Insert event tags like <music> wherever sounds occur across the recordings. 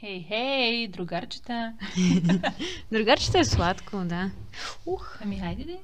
Хей, хей, другарчета. <laughs> другарчета е сладко, да. Ух, ами хайде де.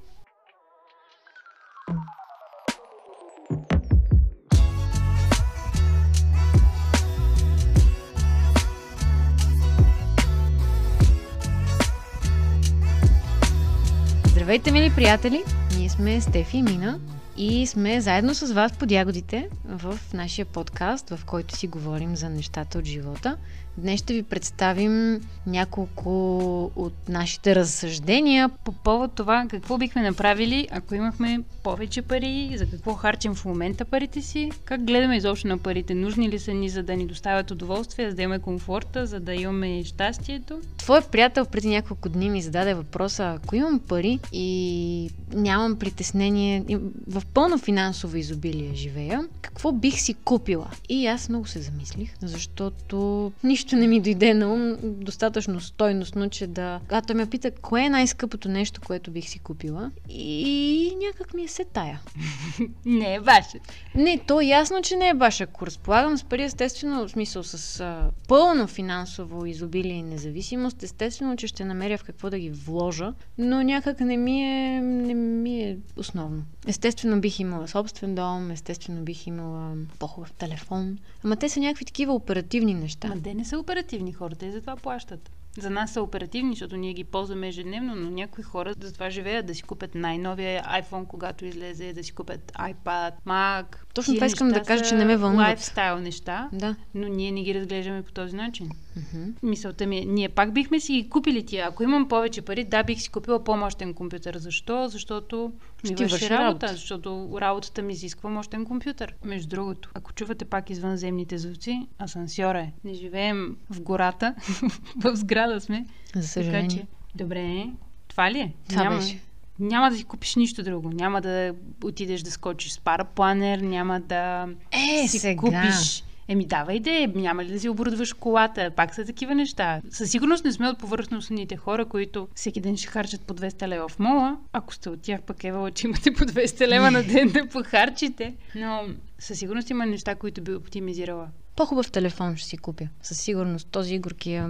Здравейте, мили приятели! Ние сме Стефи и Мина и сме заедно с вас под ягодите в нашия подкаст, в който си говорим за нещата от живота. Днес ще ви представим няколко от нашите разсъждения по повод това какво бихме направили, ако имахме повече пари, за какво харчим в момента парите си, как гледаме изобщо на парите, нужни ли са ни за да ни доставят удоволствие, за да имаме комфорта, за да имаме щастието. Твой приятел преди няколко дни ми зададе въпроса, ако имам пари и нямам притеснение, в пълно финансово изобилие живея, какво бих си купила? И аз много се замислих, защото нищо не ми дойде на ум достатъчно стойностно, че да... А той ме пита, кое е най-скъпото нещо, което бих си купила? И някак ми е се тая. <laughs> не е ваше. Не, то е ясно, че не е ваше. Ако разполагам с пари, естествено, в смисъл с а, пълно финансово изобилие и независимост, естествено, че ще намеря в какво да ги вложа, но някак не ми е, не ми е основно. Естествено бих имала собствен дом, естествено бих имала по-хубав телефон, ама те са някакви такива оперативни неща. Ма те не са оперативни хората и затова плащат. За нас са оперативни, защото ние ги ползваме ежедневно, но някои хора за това живеят да си купят най-новия iPhone, когато излезе, да си купят iPad, Mac. Точно това искам да кажа, че не ме вълнуват. Лайфстайл неща, да. но ние не ги разглеждаме по този начин. Uh-huh. Мисълта ми е, ние пак бихме си купили тия. Ако имам повече пари, да, бих си купила по-мощен компютър. Защо? Защото ми върши работа, работа, защото работата ми изисква мощен компютър. Между другото, ако чувате пак извънземните звуци, асансьора е. Не живеем в гората, <laughs> в сграда сме. За съжаление. Така че, добре, това ли е? Това няма, беше. Няма да си купиш нищо друго. Няма да отидеш да скочиш с парапланер, няма да е, си сега. купиш Еми, давай де, няма ли да си оборудваш колата? Пак са такива неща. Със сигурност не сме от повърхностните хора, които всеки ден ще харчат по 200 лева в мола. Ако сте от тях, пък ева, че имате по 200 лева на ден да похарчите. Но със сигурност има неща, които би оптимизирала. По-хубав телефон ще си купя. Със сигурност. Този Игорки е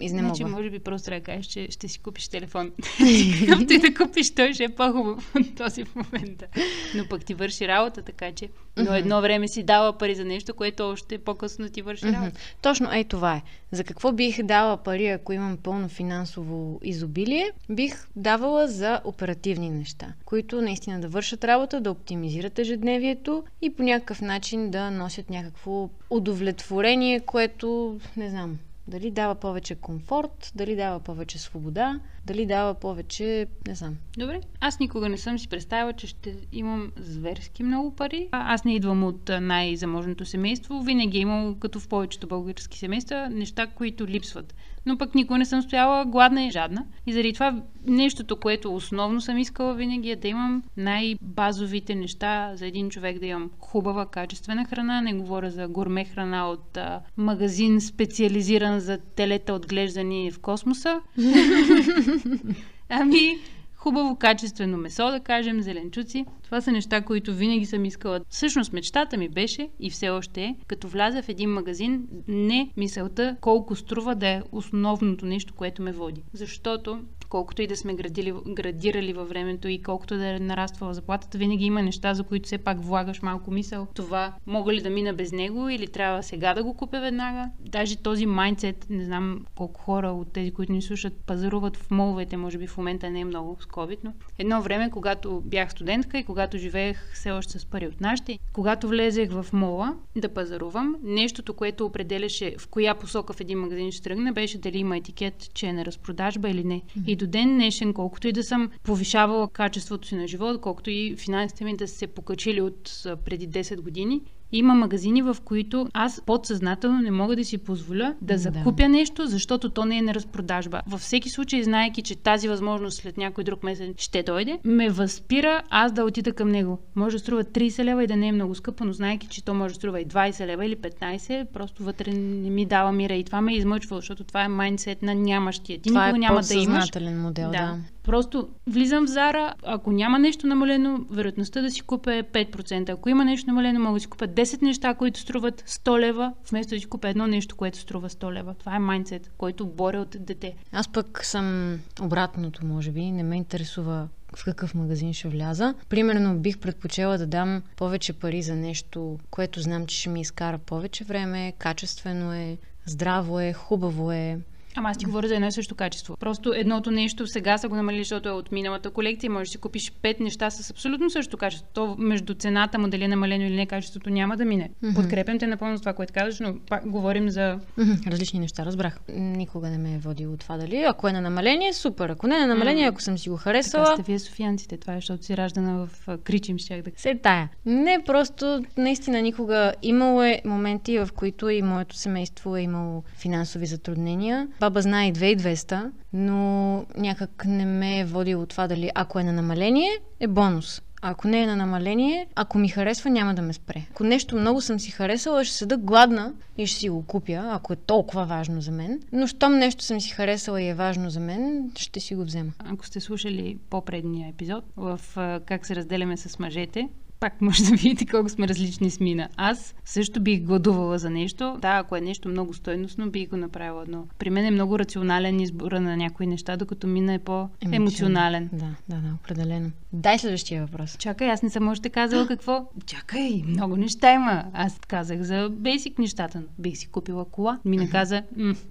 изнемогва. Значи, може би просто да кажеш, че ще си купиш телефон. <laughs> Какъвто и да купиш, той ще е по-хубав от този в момента. Но пък ти върши работа, така че. Но едно време си дава пари за нещо, което още по-късно ти върши работа. Точно, ей това е. За какво бих дала пари, ако имам пълно финансово изобилие? Бих давала за оперативни неща, които наистина да вършат работа, да оптимизират ежедневието и по някакъв начин да носят някакво удовлетворение, което, не знам, дали дава повече комфорт, дали дава повече свобода, дали дава повече, не знам. Добре. Аз никога не съм си представила, че ще имам зверски много пари. А, аз не идвам от най-заможното семейство. Винаги е имал, като в повечето български семейства, неща, които липсват но пък никога не съм стояла гладна и жадна. И заради това нещото, което основно съм искала винаги е да имам най-базовите неща за един човек, да имам хубава, качествена храна. Не говоря за горме храна от а, магазин, специализиран за телета, отглеждани в космоса. <laughs> <laughs> ами, хубаво, качествено месо, да кажем, зеленчуци. Това са неща, които винаги съм искала. Всъщност мечтата ми беше и все още е, като вляза в един магазин, не мисълта колко струва да е основното нещо, което ме води. Защото колкото и да сме градили, градирали във времето и колкото да е нараствала заплатата, винаги има неща, за които все пак влагаш малко мисъл. Това мога ли да мина без него или трябва сега да го купя веднага? Даже този майндсет, не знам колко хора от тези, които ни слушат, пазаруват в моловете, може би в момента не е много с COVID, но едно време, когато бях студентка и когато живеех все още с пари от нашите, когато влезех в мола да пазарувам, нещото, което определяше в коя посока в един магазин ще тръгне, беше дали има етикет, че е на разпродажба или не. И до ден днешен, колкото и да съм повишавала качеството си на живота, колкото и финансите ми да се покачили от преди 10 години, има магазини, в които аз подсъзнателно не мога да си позволя да закупя да. нещо, защото то не е на разпродажба. Във всеки случай, знаеки, че тази възможност след някой друг месец ще дойде, ме възпира аз да отида към него. Може да струва 30 лева и да не е много скъпо, но знаеки, че то може да струва и 20 лева или 15, просто вътре не ми дава мира. И това ме измъчва, защото това е майндсет на нямащия. Ти това никога е няма да имаш. модел, да. да Просто влизам в Зара, ако няма нещо намалено, вероятността да си купя е 5%. Ако има нещо намалено, мога да си купя 10 неща, които струват 100 лева, вместо да си купя едно нещо, което струва 100 лева. Това е майндсет, който боря от дете. Аз пък съм обратното, може би. Не ме интересува в какъв магазин ще вляза. Примерно бих предпочела да дам повече пари за нещо, което знам, че ще ми изкара повече време, качествено е, здраво е, хубаво е. Ама аз ти говоря за едно и също качество. Просто едното нещо сега са го намалили, защото е от миналата колекция. Можеш да си купиш пет неща с абсолютно също качество. То между цената му дали е намалено или не качеството няма да мине. Mm-hmm. Подкрепям те напълно с това, което казваш, но пак говорим за... Mm-hmm. Различни неща, разбрах. Никога не ме е водило това дали. Ако е на намаление, супер. Ако не е на намаление, mm-hmm. ако съм си го харесала... Така сте вие софиянците. Това е, защото си раждана в Кричим, щях да... Се тая. Не, просто наистина никога имало е моменти, в които и моето семейство е имало финансови затруднения. Баба знае и 2200, но някак не ме е водило това дали ако е на намаление, е бонус. Ако не е на намаление, ако ми харесва, няма да ме спре. Ако нещо много съм си харесала, ще седа гладна и ще си го купя, ако е толкова важно за мен. Но щом нещо съм си харесала и е важно за мен, ще си го взема. Ако сте слушали по-предния епизод в как се разделяме с мъжете, пак може да видите колко сме различни с Мина. Аз също бих гладувала за нещо. Да, ако е нещо много стойностно, бих го направила, но при мен е много рационален избора на някои неща, докато Мина е по-емоционален. Да, да, да, определено. Дай следващия въпрос. Чакай, аз не съм още казала какво. Чакай, много неща има. Аз казах за бейсик нещата. Бих си купила кола. Мина каза,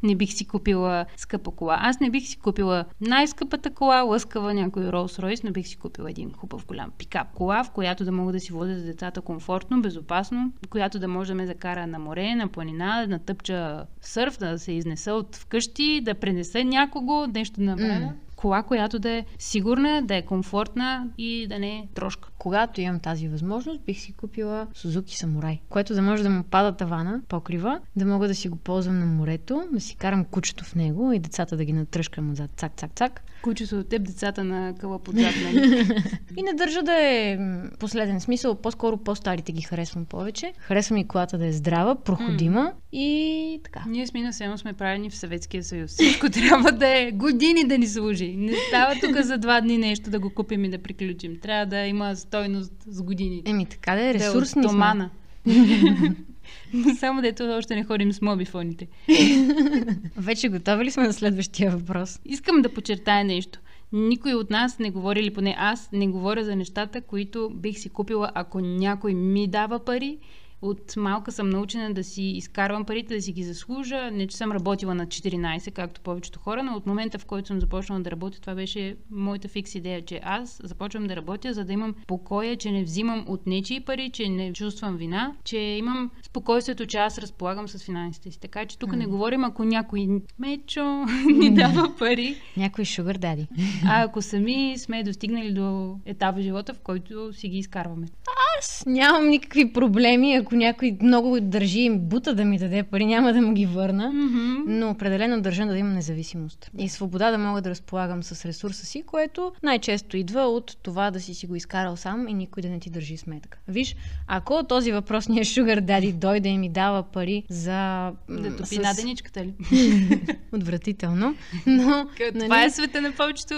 не бих си купила скъпа кола. Аз не бих си купила най-скъпата кола, лъскава някой Rolls Royce, но бих си купила един хубав голям пикап кола, в която да мога да си водя децата комфортно, безопасно, която да може да ме закара на море, на планина, да натъпча сърф, да се изнеса от вкъщи, да пренеса някого, нещо да направя. Mm кола, която да е сигурна, да е комфортна и да не е трошка. Когато имам тази възможност, бих си купила Сузуки Самурай, което да може да му пада тавана, покрива, да мога да си го ползвам на морето, да си карам кучето в него и децата да ги натръшкам отзад, цак, цак, цак. Кучето от теб, децата на къла подзад нали? <laughs> И не държа да е последен смисъл, по-скоро по-старите ги харесвам повече. Харесвам и колата да е здрава, проходима mm. и така. Ние сме на сме правени в Съветския съюз. Всичко <laughs> трябва да е години да ни служи. Не става тук за два дни нещо да го купим и да приключим. Трябва да има стойност с години. Еми така да е, ресурсни да е <laughs> Само дето още не ходим с мобифоните. Вече готови ли сме на следващия въпрос? Искам да подчертая нещо. Никой от нас не говори, или поне аз не говоря за нещата, които бих си купила, ако някой ми дава пари от малка съм научена да си изкарвам парите, да си ги заслужа. Не, че съм работила на 14, както повечето хора, но от момента, в който съм започнала да работя, това беше моята фикс идея, че аз започвам да работя, за да имам покоя, че не взимам от нечии пари, че не чувствам вина, че имам спокойствието, че аз разполагам с финансите си. Така че тук не говорим, ако някой мечо <laughs> ни дава пари. Някой шугър дади. А ако сами сме достигнали до етапа в живота, в който си ги изкарваме. Аз нямам никакви проблеми, ако ако някой много държи им бута да ми даде пари, няма да му ги върна, mm-hmm. но определено държа да имам независимост и свобода да мога да разполагам с ресурса си, което най-често идва от това да си си го изкарал сам и никой да не ти държи сметка. Виж, ако този въпросният шугар дади дойде и ми дава пари за... Да топи с... наденичката ли? <laughs> Отвратително. Но, това нали... е света на повечето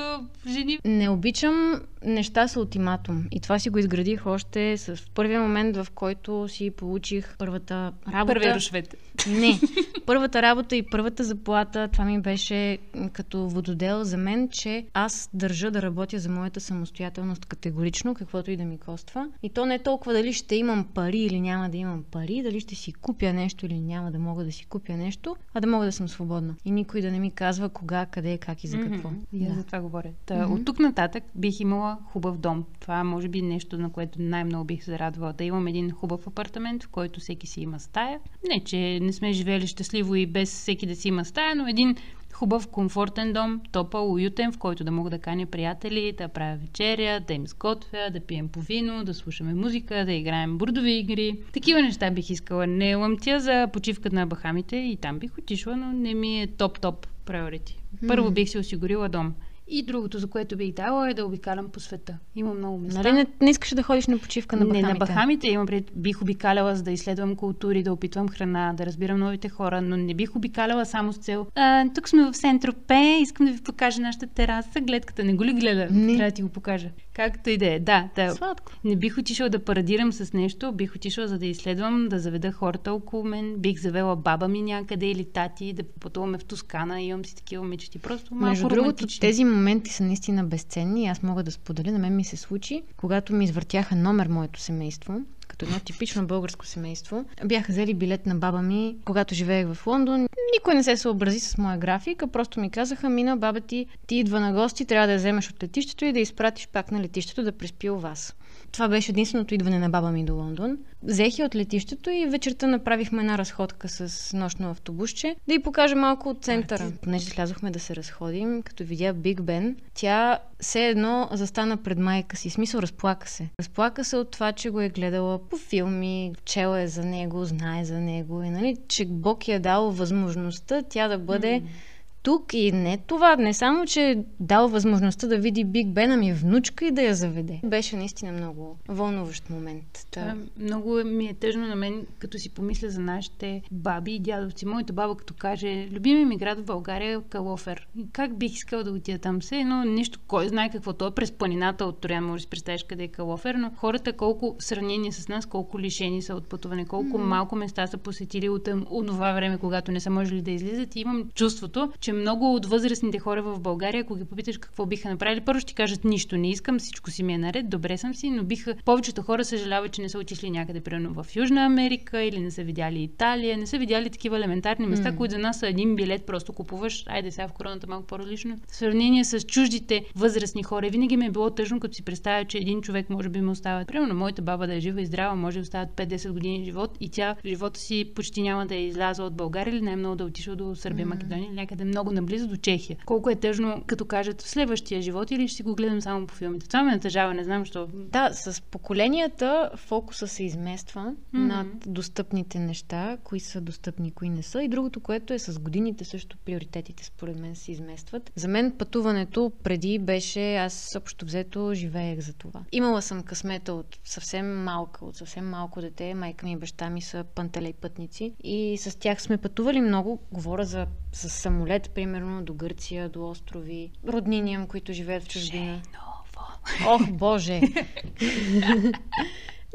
жени. Не обичам неща с ултиматум. И това си го изградих още с първия момент, в който си получих първата работа. Първия рушвет. Не. <laughs> Първата работа и първата заплата, това ми беше като вододел за мен, че аз държа да работя за моята самостоятелност категорично, каквото и да ми коства. И то не е толкова дали ще имам пари или няма да имам пари, дали ще си купя нещо или няма да мога да си купя нещо, а да мога да съм свободна. И никой да не ми казва кога, къде, как и за какво. Mm-hmm. И да. за това говоря. Та, mm-hmm. От тук нататък бих имала хубав дом. Това е, може би нещо, на което най-много бих се радвала. Да имам един хубав апартамент, в който всеки си има стая. Не, че не сме живели щастливо и без всеки да си има стая, но един хубав, комфортен дом, топъл, уютен, в който да мога да каня приятели, да правя вечеря, да им сготвя, да пием по вино, да слушаме музика, да играем бурдови игри. Такива неща бих искала. Не ламтя за почивката на Бахамите и там бих отишла, но не ми е топ-топ приорити. Първо бих си осигурила дом. И другото, за което бих дала е да обикалям по света. Има много места. Нали не, не искаш да ходиш на почивка на Бахамите? Не, на Бахамите имам пред, бих обикаляла за да изследвам култури, да опитвам храна, да разбирам новите хора, но не бих обикаляла само с цел. А, тук сме в Сентропе, искам да ви покажа нашата тераса, гледката. Не го ли гледа? Не. Трябва да ти го покажа. Както и да е. Да, да. Сладко. Не бих отишла да парадирам с нещо, бих отишла за да изследвам, да заведа хората около мен, бих завела баба ми някъде или тати, да пътуваме в Тоскана, имам си такива мечти. Просто малко Между другото, тези моменти са наистина безценни. Аз мога да споделя. На мен ми се случи, когато ми извъртяха номер моето семейство, като едно типично българско семейство. Бяха взели билет на баба ми, когато живеех в Лондон. Никой не се съобрази с моя график, а просто ми казаха, мина, баба ти, ти идва на гости, трябва да я вземеш от летището и да изпратиш пак на летището да преспи у вас. Това беше единственото идване на баба ми до Лондон. Взех я от летището и вечерта направихме една разходка с нощно автобусче, да й покажа малко от центъра. Понеже слязохме да се разходим, като видя Биг Бен, тя все едно застана пред майка си. Смисъл, разплака се. Разплака се от това, че го е гледала по филми, чела е за него, знае за него и нали, че Бог я е дал възможността тя да бъде mm тук и не това, не само, че е дал възможността да види Биг Бен, ами внучка и да я заведе. Беше наистина много вълнуващ момент. Да. Много ми е тъжно на мен, като си помисля за нашите баби и дядовци. Моята баба, като каже, любими ми град в България е Калофер. И как бих искала да отида там се, но нещо, кой знае какво то е през планината от Троян, може да си представиш къде е Калофер, но хората колко в сравнение с нас, колко лишени са от пътуване, колко mm-hmm. малко места са посетили от това време, когато не са можели да излизат. И имам чувството, че много от възрастните хора в България, ако ги попиташ какво биха направили, първо ще кажат нищо не искам, всичко си ми е наред, добре съм си, но биха. Повечето хора съжаляват, че не са отишли някъде, примерно в Южна Америка или не са видяли Италия, не са видяли такива елементарни места, mm. които за нас са един билет, просто купуваш. Айде сега в короната малко по-различно. В сравнение с чуждите възрастни хора, винаги ми е било тъжно, като си представя, че един човек може би му остава. Примерно, моята баба да е жива и здрава, може да остават 5-10 години живот и тя живота си почти няма да е излязла от България или най-много да е отишла до Сърбия, mm. Македония някъде много наблизо до Чехия. Колко е тъжно, като кажат в следващия живот или ще си го гледам само по филмите. Това ме натъжава, не знам защо. Да, с поколенията фокуса се измества mm-hmm. над достъпните неща, кои са достъпни, кои не са. И другото, което е с годините също приоритетите според мен се изместват. За мен пътуването преди беше, аз общо взето живеех за това. Имала съм късмета от съвсем малка, от съвсем малко дете. Майка ми и баща ми са пантелей пътници и с тях сме пътували много. Говоря за с самолет, примерно, до Гърция, до острови. Роднини имам, които живеят в чужбина. Ох, боже!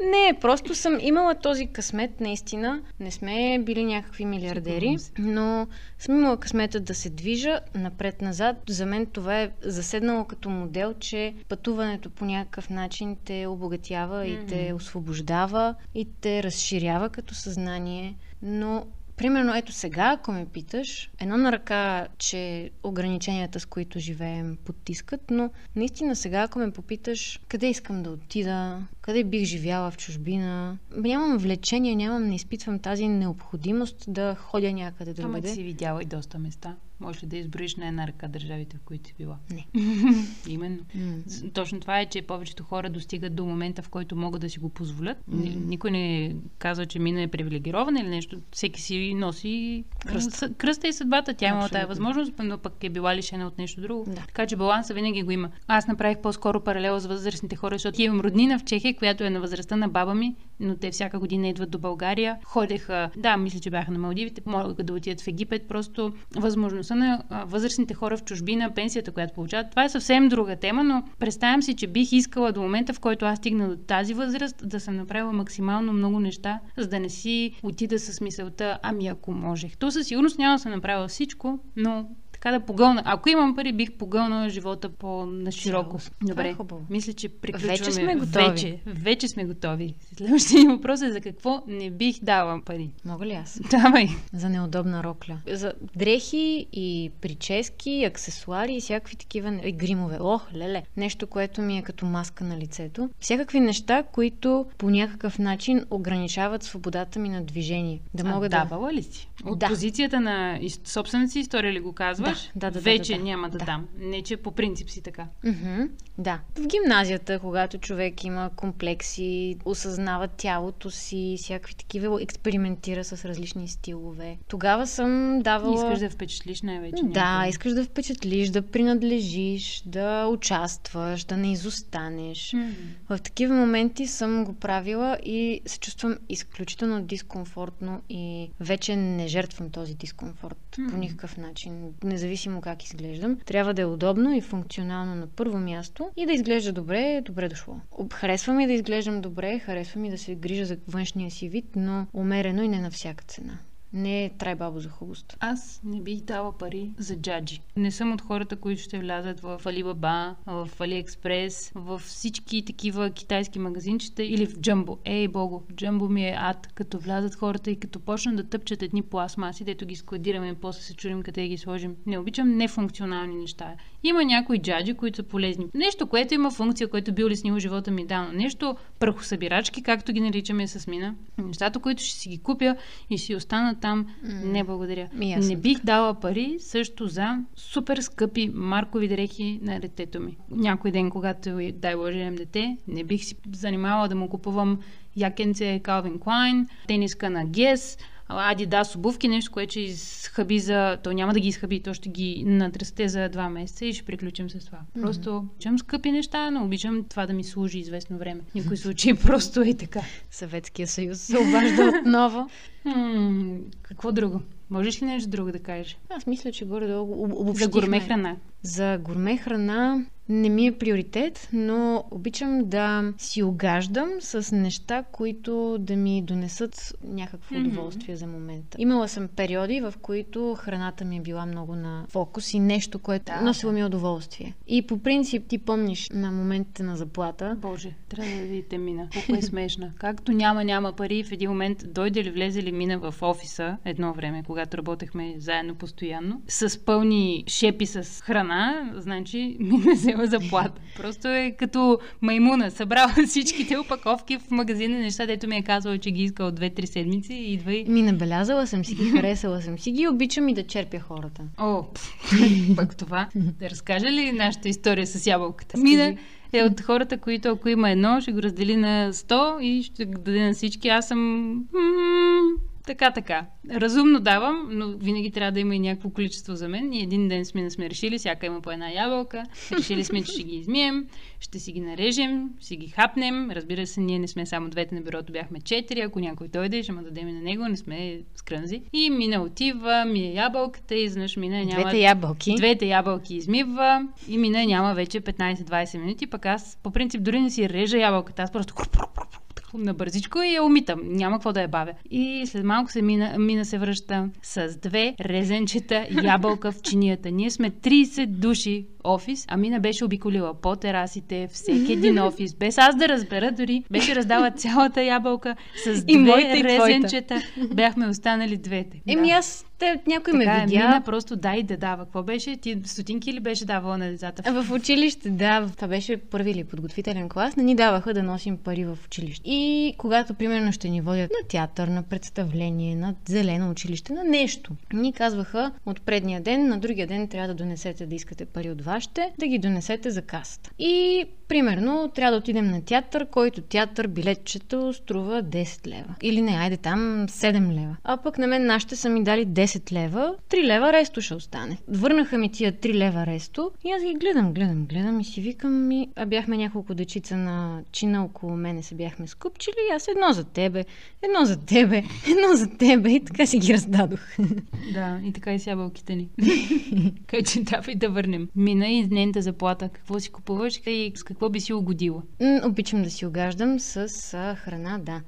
Не, просто съм имала този късмет, наистина. Не сме били някакви милиардери, но съм имала късмета да се движа напред-назад. За мен това е заседнало като модел, че пътуването по някакъв начин те обогатява и те освобождава и те разширява като съзнание. Но Примерно, ето сега, ако ме питаш, едно на ръка, че ограниченията, с които живеем, потискат, но наистина сега, ако ме попиташ къде искам да отида, къде бих живяла в чужбина, нямам влечение, нямам, не изпитвам тази необходимост да ходя някъде другаде. Ама ти си видяла и доста места. Може ли да изброиш на една ръка държавите, в които си била? Не. <laughs> Именно. Mm. Точно това е, че повечето хора достигат до момента, в който могат да си го позволят. Mm. Никой не казва, че мина е привилегирован или нещо. Всеки си носи Кръст. кръста и съдбата. Тя имала тази възможност, но пък е била лишена от нещо друго. Да. Така че баланса винаги го има. Аз направих по-скоро паралел с възрастните хора, защото имам роднина в Чехия, която е на възрастта на баба ми, но те всяка година идват до България. Ходеха, да, мисля, че бяха на Малдивите, могат да отидат в Египет. Просто възможността на възрастните хора в чужбина, пенсията, която получават, това е съвсем друга тема, но представям си, че бих искала до момента, в който аз стигна до тази възраст, да съм направила максимално много неща, за да не си отида с мисълта, ами ако можех. То със сигурност няма да съм направила всичко, но така да погълна. Ако имам пари, бих погълнала живота по-нашироко. Добре. Е Мисля, че приключваме. Вече сме готови. Вече, вече сме готови. Следващия въпрос е за какво не бих дала пари. Мога ли аз? <laughs> Давай. За неудобна рокля. За дрехи и прически, аксесуари и всякакви такива и гримове. Ох, леле. Нещо, което ми е като маска на лицето. Всякакви неща, които по някакъв начин ограничават свободата ми на движение. Да а, мога давала да... ли си? От Да. позицията на собствената си история ли го казваш? Да, да, да, да, Вече да, да. няма да, Да. дам. Не, че по принцип си така. Мгм, да. В гимназията, когато човек има комплекси, осъзнава тялото си, всякакви такива, експериментира с различни стилове. Тогава съм давала... Искаш да впечатлиш най-вече. Да, някой. искаш да впечатлиш, да принадлежиш, да участваш, да не изостанеш. М. В такива моменти съм го правила и се чувствам изключително дискомфортно и вече не жертвам този дискомфорт по М. никакъв начин, независимо как изглеждам. Трябва да е удобно и функционално на първо място и да изглежда добре, добре дошло. Харесва ми да изглеждам добре, харесва ми да се грижа за външния си вид, но умерено и не на всяка цена. Не е трай бабо за хубост. Аз не бих дала пари за джаджи. Не съм от хората, които ще влязат в Alibaba, в AliExpress, в всички такива китайски магазинчета или в Джамбо. Ей, бого, Джамбо ми е ад. Като влязат хората и като почнат да тъпчат едни пластмаси, дето ги складираме и после се чудим къде ги сложим. Не обичам нефункционални неща. Има някои джаджи, които са полезни. Нещо, което има функция, което би улеснило живота ми, да, но нещо прахосъбирачки, както ги наричаме с мина. Нещата, които ще си ги купя и си останат там, не благодаря. Аз Не бих дала пари също за супер скъпи маркови дрехи на детето ми. Някой ден, когато дай Боже имам дете, не бих си занимавала да му купувам якенце Calvin Klein, тениска на Guess, Адидас обувки, нещо, което ще изхъби за... То няма да ги изхъби, то ще ги натресте за два месеца и ще приключим с това. Просто обичам скъпи неща, но обичам това да ми служи известно време. В никой случай <laughs> просто е така. Съветския съюз се обажда отново. <laughs> М, какво друго? Можеш ли нещо друго да кажеш? Аз мисля, че горе-долу об- За обобщихме. гурме храна. За гурме храна не ми е приоритет, но обичам да си огаждам с неща, които да ми донесат някакво удоволствие за момента. Имала съм периоди, в които храната ми е била много на фокус и нещо, което Да, носило ми удоволствие. И по принцип ти помниш на моментите на заплата, Боже, трябва да видите Мина. Колко е смешна. Както няма, няма пари, в един момент дойде ли влезе ли Мина в офиса едно време, когато работехме заедно постоянно, с пълни шепи с храна, значи <laughs> Мина взела заплата. Просто е като маймуна. Събрала всичките опаковки в магазина, неща, дето ми е казала, че ги иска от 2-3 седмици и идва и... ми набелязала съм си ги, харесала съм си ги, обичам и да черпя хората. О, пък това. Да разкажа ли нашата история с ябълката? Мина е от хората, които ако има едно, ще го раздели на 100 и ще даде на всички. Аз съм... Така, така. Разумно давам, но винаги трябва да има и някакво количество за мен. И един ден сме, сме решили, всяка има по една ябълка. Решили сме, че ще ги измием, ще си ги нарежем, ще ги хапнем. Разбира се, ние не сме само двете на бюрото, бяхме четири. Ако някой дойде, ще му дадем и на него, не сме скрънзи. И мина отива, ми е ябълката и изведнъж мина няма... Двете ябълки. Двете ябълки измива и мина няма вече 15-20 минути, пък аз по принцип дори не си режа ябълката, аз просто на бързичко и я умитам. Няма какво да я бавя. И след малко се мина, мина се връща с две резенчета <laughs> ябълка в чинията. Ние сме 30 души офис, а Мина беше обиколила по терасите, всеки един <laughs> офис, без аз да разбера дори. Беше раздала цялата ябълка с И моята, две и твоята. резенчета. Бяхме останали двете. Еми Да. аз, те, някой Така ме е, видя. Мина просто дай да дава. Какво беше? Ти стотинки ли беше давала на децата? В училище, да, това беше първи или подготвителен клас, не ни даваха да носим пари в училище. И когато, примерно, ще ни водят на театър, на представление, на зелено училище, на нещо, ни казваха от предния ден, на другия ден трябва да донесете да искате пари от вашите, да ги донесете за касата. И, примерно, трябва да отидем на театър, който театър билетчето струва 10 лева. Или не, айде там 7 лева. А пък на мен нашите са ми дали 10 лева, 3 лева ресто ще остане. Върнаха ми тия 3 лева ресто и аз ги гледам, гледам, гледам и си викам ми, а бяхме няколко дечица на чина около мене се бяхме скупчили и аз едно за тебе, едно за тебе, <laughs> едно за тебе и така си ги раздадох. <laughs> Да, и така и с ябълките ни. <laughs> Кай, че давай да върнем. Мина и нейната заплата. Какво си купуваш и с какво би си угодила? Обичам да си огаждам с храна, да.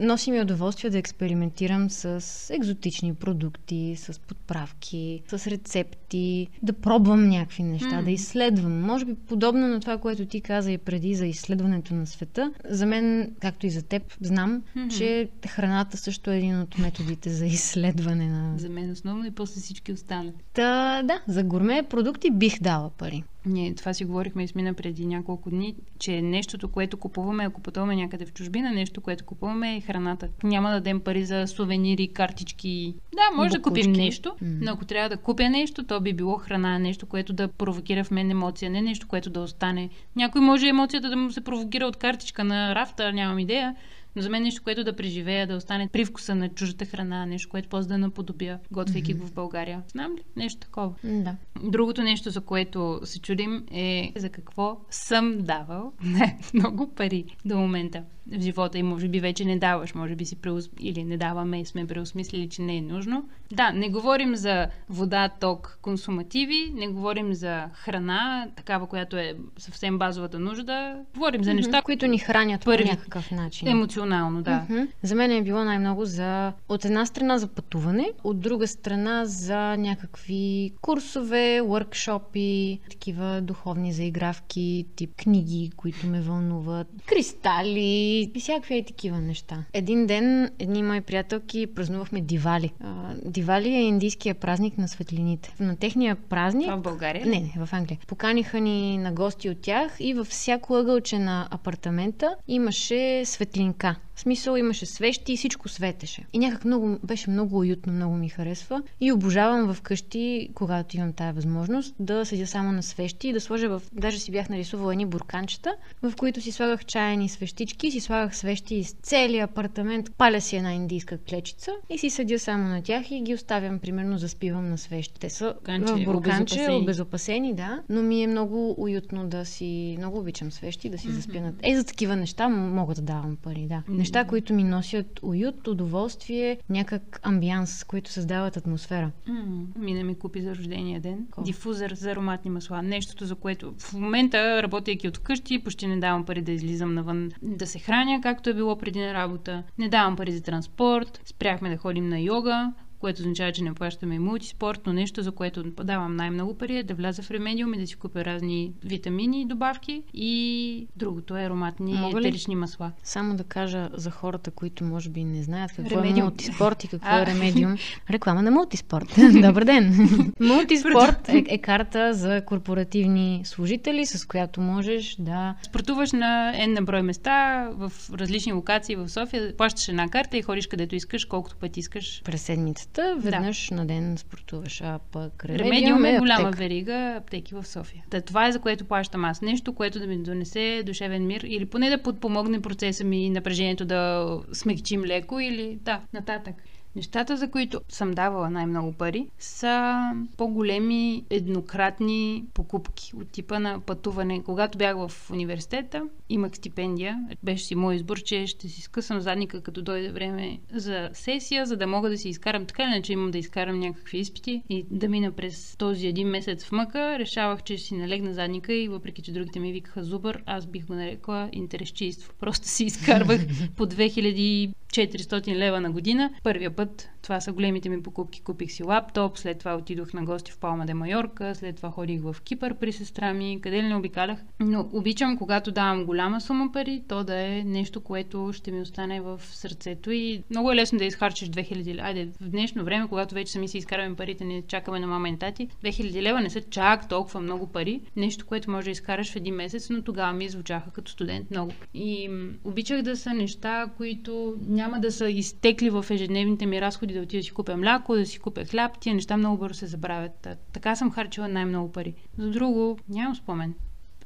Носи ми удоволствие да експериментирам с екзотични продукти, с подправки, с рецепти, да пробвам някакви неща, М. да изследвам. Може би подобно на това, което ти каза и преди за изследването на света. За мен, както и за теб, знам, Мгм. че храната също е един от методите за изследване на... За мен основно и после всички останали. Та, да, за гурме продукти бих дала пари. Ние това си говорихме и смина преди няколко дни, че нещото, което купуваме, ако пътуваме някъде в чужбина, нещо, което купуваме е храната. Няма да дадем пари за сувенири, картички. Да, може Букучки. да купим нещо, но ако трябва да купя нещо, то би било храна, нещо, което да провокира в мен емоция, не нещо, което да остане. Някой може емоцията да му се провокира от картичка на рафта, нямам идея, но за мен нещо, което да преживея, да остане привкуса на чуждата храна, нещо, което после да наподобя, готвейки го в България. Знам ли? Нещо такова. Да. Другото нещо, за което се чудим е за какво съм давал <laughs> много пари до момента в живота и може би вече не даваш, може би си преос... или не даваме и сме преосмислили, че не е нужно. Да, не говорим за вода, ток, консумативи, не говорим за храна, такава, която е съвсем базовата нужда. Говорим за неща, които ни хранят Първи. по някакъв начин. емоционално, да. За мен е било най-много за от една страна за пътуване, от друга страна за някакви курсове, workshopи, такива духовни заигравки, тип книги, които ме вълнуват, кристали и всякакви е такива неща. Един ден едни мои приятелки празнувахме Дивали. А, Дивали е индийския празник на светлините. На техния празник Това в България. не, не, в Англия. Поканиха ни на гости от тях и във всяко ъгълче на апартамента имаше светлинка. В смисъл имаше свещи и всичко светеше. И някак много, беше много уютно, много ми харесва. И обожавам вкъщи, когато имам тая възможност, да седя само на свещи и да сложа в... Даже си бях нарисувала едни бурканчета, в които си слагах чаяни свещички, си слагах свещи из целия апартамент, паля си една индийска клечица и си седя само на тях и ги оставям, примерно, заспивам на свещи. Те са Бурканче, в бурканче, обезопасени. обезопасени, да, но ми е много уютно да си, много обичам свещи, да си заспя на... Е, за такива неща мога да давам пари, да. Неща, които ми носят уют, удоволствие, някак амбианс, които създават атмосфера. М, Мина ми купи за рождения ден. Какво? Дифузър за ароматни масла. Нещото, за което в момента, работейки от вкъщи, почти не давам пари да излизам навън да се храня, както е било преди на работа. Не давам пари за транспорт. Спряхме да ходим на йога което означава, че не плащаме и мултиспорт, но нещо, за което давам най-много пари е да вляза в ремедиум и да си купя разни витамини и добавки и другото е ароматни Мога ли? етерични масла. Само да кажа за хората, които може би не знаят какво Ремедиум. е мултиспорт и какво А. е ремедиум. <laughs> Реклама на мултиспорт. <laughs> Добър ден! <laughs> мултиспорт е, е карта за корпоративни служители, с която можеш да Спортуваш на N на брой места в различни локации в София, плащаш една карта и ходиш където искаш, колкото пъти искаш. през седмицата веднъж на ден спортуваш. А пък ремедиум, е е голяма аптека. верига аптеки в София. Та, това е за което плащам аз. Нещо, което да ми донесе душевен мир или поне да подпомогне процеса ми и напрежението да смекчим леко или да, нататък. Нещата, за които съм давала най-много пари, са по-големи еднократни покупки от типа на пътуване. Когато бях в университета, имах стипендия. Беше си мой избор, че ще си скъсам задника, като дойде време за сесия, за да мога да си изкарам така, иначе имам да изкарам някакви изпити и да мина през този един месец в мъка. Решавах, че ще си налегна задника и въпреки, че другите ми викаха зубър, аз бих го нарекла интересчийство. Просто си изкарвах <laughs> по 2400 лева на година. Първия път, това са големите ми покупки, купих си лаптоп, след това отидох на гости в Палма де Майорка, след това ходих в Кипър при сестра ми, къде ли не обикалях. Но обичам, когато давам голяма сума пари, то да е нещо, което ще ми остане в сърцето и много е лесно да изхарчиш 2000 лева. Айде, в днешно време, когато вече сами си изкараме парите, не чакаме на мама и тати, 2000 лева не са чак толкова много пари. Нещо, което може да изкараш в един месец, но тогава ми звучаха като студент много. И обичах да са неща, които няма да са изтекли в ежедневните ми разходи, да отида да си купя мляко, да си купя хляб. Тия неща много бързо се забравят. Та- Така съм харчила най-много пари. За друго нямам спомен.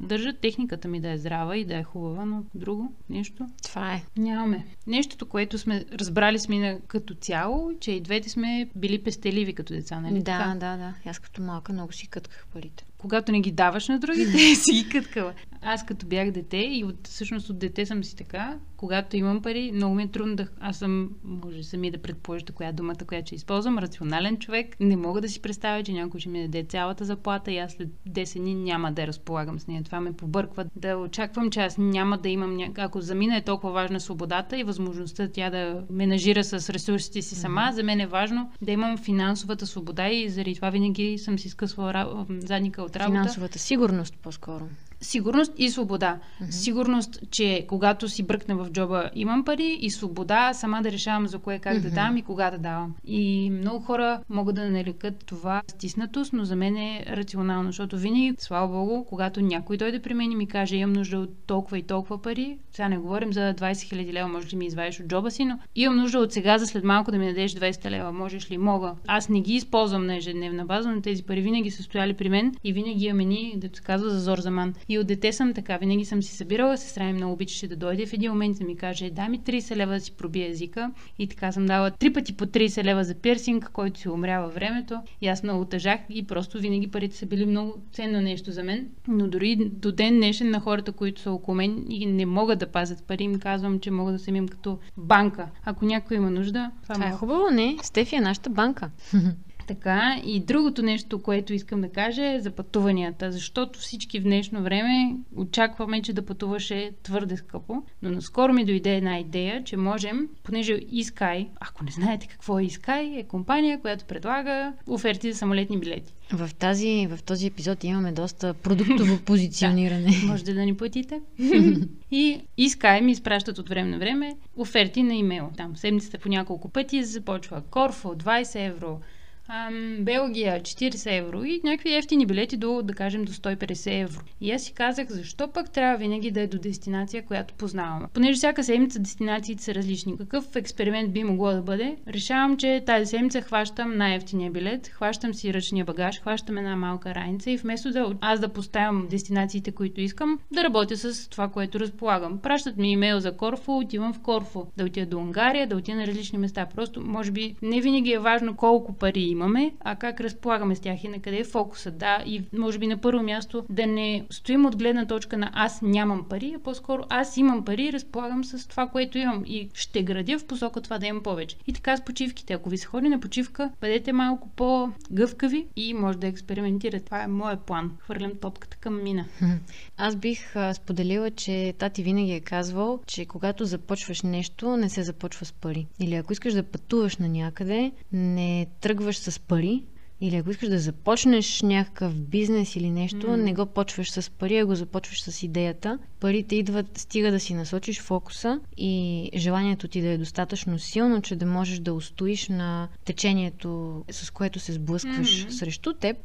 Държа техниката ми да е здрава и да е хубава, но друго нещо Това е. Нямаме. Нещото, което сме разбрали с Мина като цяло, че и двете сме били пестеливи като деца, нали да, така? да, да. Аз като малка много си кътках парите. Когато не ги даваш на другите, <laughs> си ги къткала. Аз като бях дете и от, всъщност от дете съм си така, когато имам пари, много ми е трудно да... Аз съм, може сами да предположите коя е думата, която ще използвам, рационален човек. Не мога да си представя, че някой ще ми даде цялата заплата и аз след 10 дни няма да разполагам с нея. Това ме побърква. Да очаквам, че аз няма да имам... Ня... Ако за мен е толкова важна свободата и възможността тя да менажира с ресурсите си сама, за мен е важно да имам финансовата свобода и заради това винаги съм си скъсвала задника от работа. Финансовата сигурност по-скоро. Сигурност и свобода. Mm-hmm. Сигурност, че когато си бръкна в джоба имам пари и свобода сама да решавам за кое как mm-hmm. да дам и кога да давам. И много хора могат да нарекат това стиснатост, но за мен е рационално, защото винаги, слава богу, когато някой дойде при мен и ми каже имам нужда от толкова и толкова пари, сега не говорим за 20 000 лева, може ли ми извадиш от джоба си, но имам нужда от сега за след малко да ми дадеш 200 лева, можеш ли? Мога. Аз не ги използвам на ежедневна база, но тези пари винаги са стояли при мен и винаги имаме ни, да се казва, за зор за ман. И от дете съм така, винаги съм си събирала, сестра ми много обичаше да дойде в един момент да ми каже, дай ми 30 лева да си пробия езика. И така съм дала три пъти по 30 лева за пирсинг, който си умря във времето. И аз много тъжах и просто винаги парите са били много ценно нещо за мен. Но дори до ден днешен на хората, които са около мен и не могат да пазят пари, им казвам, че могат да се им като банка. Ако някой има нужда, това, това е хубаво, не? Стефи е нашата банка. <laughs> Така, и другото нещо, което искам да кажа е за пътуванията, защото всички в днешно време очакваме, че да пътуваш е твърде скъпо, но наскоро ми дойде една идея, че можем, понеже eSky, ако не знаете какво е eSky, е компания, която предлага оферти за самолетни билети. В, тази, в този епизод имаме доста продуктово <laughs> позициониране. да, можете да ни платите. <laughs> и eSky ми изпращат от време на време оферти на имейл. Там седмицата по няколко пъти започва Корфо 20 евро, ам, Белгия 40 евро и някакви ефтини билети до, да кажем, до 150 евро. И аз си казах, защо пък трябва винаги да е до дестинация, която познавам. Понеже всяка седмица дестинациите са различни. Какъв експеримент би могло да бъде? Решавам, че тази седмица хващам най-ефтиния билет, хващам си ръчния багаж, хващам една малка раница и вместо да аз да поставям дестинациите, които искам, да работя с това, което разполагам. Пращат ми имейл за Корфо, отивам в Корфо. Да отида до Унгария, да отида на различни места. Просто, може би, не винаги е важно колко пари имаме, а как разполагаме с тях и на къде е фокуса. Да, и може би на първо място да не стоим от гледна точка на аз нямам пари, а по-скоро аз имам пари и разполагам с това, което имам и ще градя в посока това да имам повече. И така с почивките. Ако ви се ходи на почивка, бъдете малко по-гъвкави и може да експериментирате. Това е моят план. Хвърлям топката към мина. <laughs> Аз бих споделила, че тати винаги е казвал, че когато започваш нещо, не се започва с пари. Или ако искаш да пътуваш на някъде, не тръгваш с пари, или ако искаш да започнеш някакъв бизнес или нещо, mm. не го почваш с пари, а го започваш с идеята. Парите идват, стига да си насочиш фокуса и желанието ти да е достатъчно силно, че да можеш да устоиш на течението, с което се сблъскваш mm-hmm. срещу теб.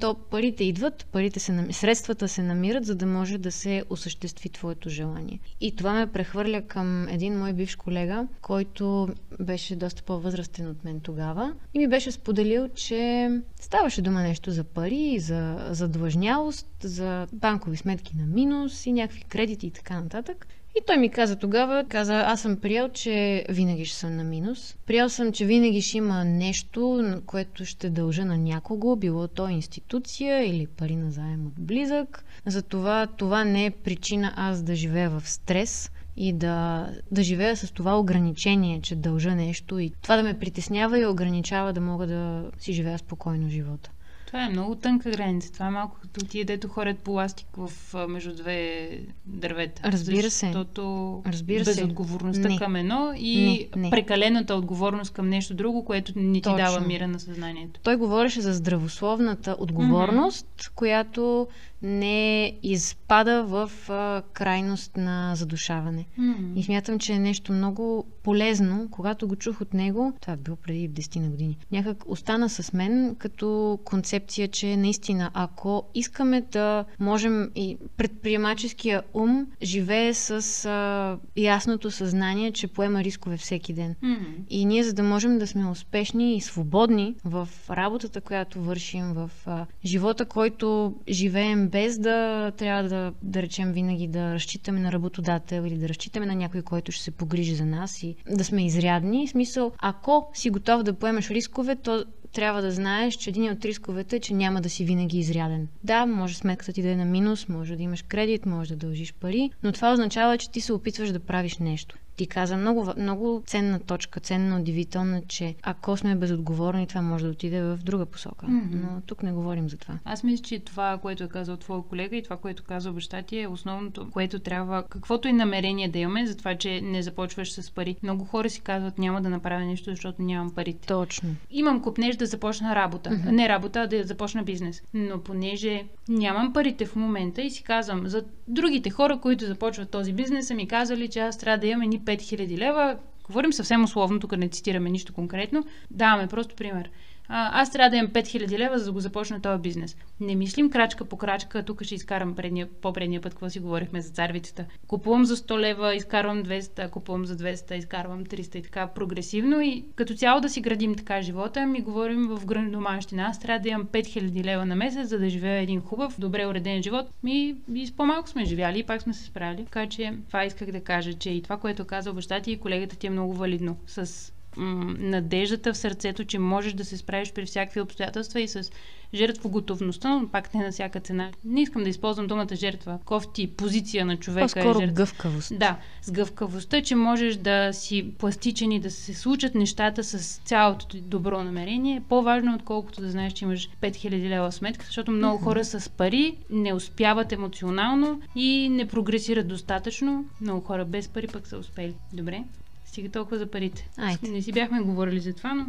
То парите идват, парите се, средствата се намират, за да може да се осъществи твоето желание. И това ме прехвърля към един мой бивш колега, който беше доста по-възрастен от мен тогава и ми беше споделил, че ставаше дума нещо за пари, за задлъжнялост, за банкови сметки на минус и някакви кредити и така нататък. И той ми каза тогава, каза, аз съм приел, че винаги ще съм на минус. Приел съм, че винаги ще има нещо, което ще дължа на някого, било то институция или пари на заем от близък. Затова това не е причина аз да живея в стрес, и да, да живея с това ограничение, че дължа нещо и това да ме притеснява и ограничава да мога да си живея спокойно живота. Това е много тънка граница. Това е малко като тия, дето хорят по ластик в, между две дървета. Разбира се. Защото Разбира безотговорността не. към едно и не, не. прекалената отговорност към нещо друго, което не ти Точно. дава мира на съзнанието. Той говореше за здравословната отговорност, mm-hmm. която не изпада в а, крайност на задушаване. Mm-hmm. И смятам, че е нещо много полезно, когато го чух от него, това е било преди 10 на години, някак остана с мен като концепция, че наистина, ако искаме да можем и предприемаческия ум живее с а, ясното съзнание, че поема рискове всеки ден. Mm-hmm. И ние, за да можем да сме успешни и свободни в работата, която вършим, в а, живота, който живеем без да трябва да, да речем винаги да разчитаме на работодател или да разчитаме на някой, който ще се погрижи за нас и да сме изрядни. В смисъл, ако си готов да поемеш рискове, то трябва да знаеш, че един от рисковете е, че няма да си винаги изряден. Да, може сметката ти да е на минус, може да имаш кредит, може да дължиш пари, но това означава, че ти се опитваш да правиш нещо ти каза много, много ценна точка, ценна, удивителна, че ако сме безотговорни, това може да отиде в друга посока. Mm-hmm. Но тук не говорим за това. Аз мисля, че това, което е казал твой колега и това, което каза баща ти е основното, което трябва, каквото и намерение да имаме, за това, че не започваш с пари. Много хора си казват, няма да направя нещо, защото нямам парите. Точно. Имам купнеж да започна работа. Mm-hmm. Не работа, а да започна бизнес. Но понеже нямам парите в момента и си казвам, за другите хора, които започват този бизнес, са ми казали, че аз трябва да имам ни 5000 лева. Говорим съвсем условно, тук не цитираме нищо конкретно. Даваме просто пример аз трябва да имам 5000 лева, за да го започна този бизнес. Не мислим крачка по крачка, тук ще изкарам предния, по-предния път, какво си говорихме за царвицата. Купувам за 100 лева, изкарвам 200, купувам за 200, изкарвам 300 и така прогресивно и като цяло да си градим така живота, ми говорим в грандоманщина. Аз трябва да имам 5000 лева на месец, за да живея един хубав, добре уреден живот. Ми и с по-малко сме живяли и пак сме се справили. Така че това исках да кажа, че и това, което каза баща ти и колегата ти е много валидно. С надеждата в сърцето, че можеш да се справиш при всякакви обстоятелства и с жертвоготовността, но пак не на всяка цена. Не искам да използвам думата жертва. Кофти позиция на човека По-скоро е жертва. гъвкавост. Да, с гъвкавостта, че можеш да си пластичен и да се случат нещата с цялото ти добро намерение. Е по-важно, отколкото да знаеш, че имаш 5000 лева сметка, защото много mm-hmm. хора с пари не успяват емоционално и не прогресират достатъчно. Много хора без пари пък са успели. Добре? Стига толкова за парите. Айде. Не си бяхме говорили за това, но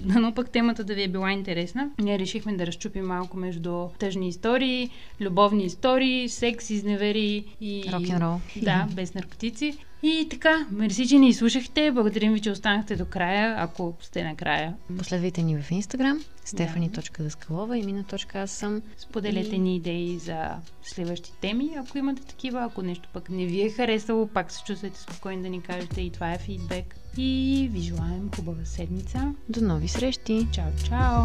<laughs> дано пък темата да ви е била интересна. Ние решихме да разчупим малко между тъжни истории, любовни истории, секс, изневери и... Рок-н-рол. Да, без наркотици. И така, мерси, че ни изслушахте. Благодарим ви, че останахте до края, ако сте на края. Последвайте ни в Инстаграм, стефани.даскалова и мина.аз съм. Споделете и... ни идеи за следващи теми, ако имате такива. Ако нещо пък не ви е харесало, пак се чувствайте спокойни да ни кажете и това е фидбек. И ви желаем хубава седмица. До нови срещи! Чао, чао!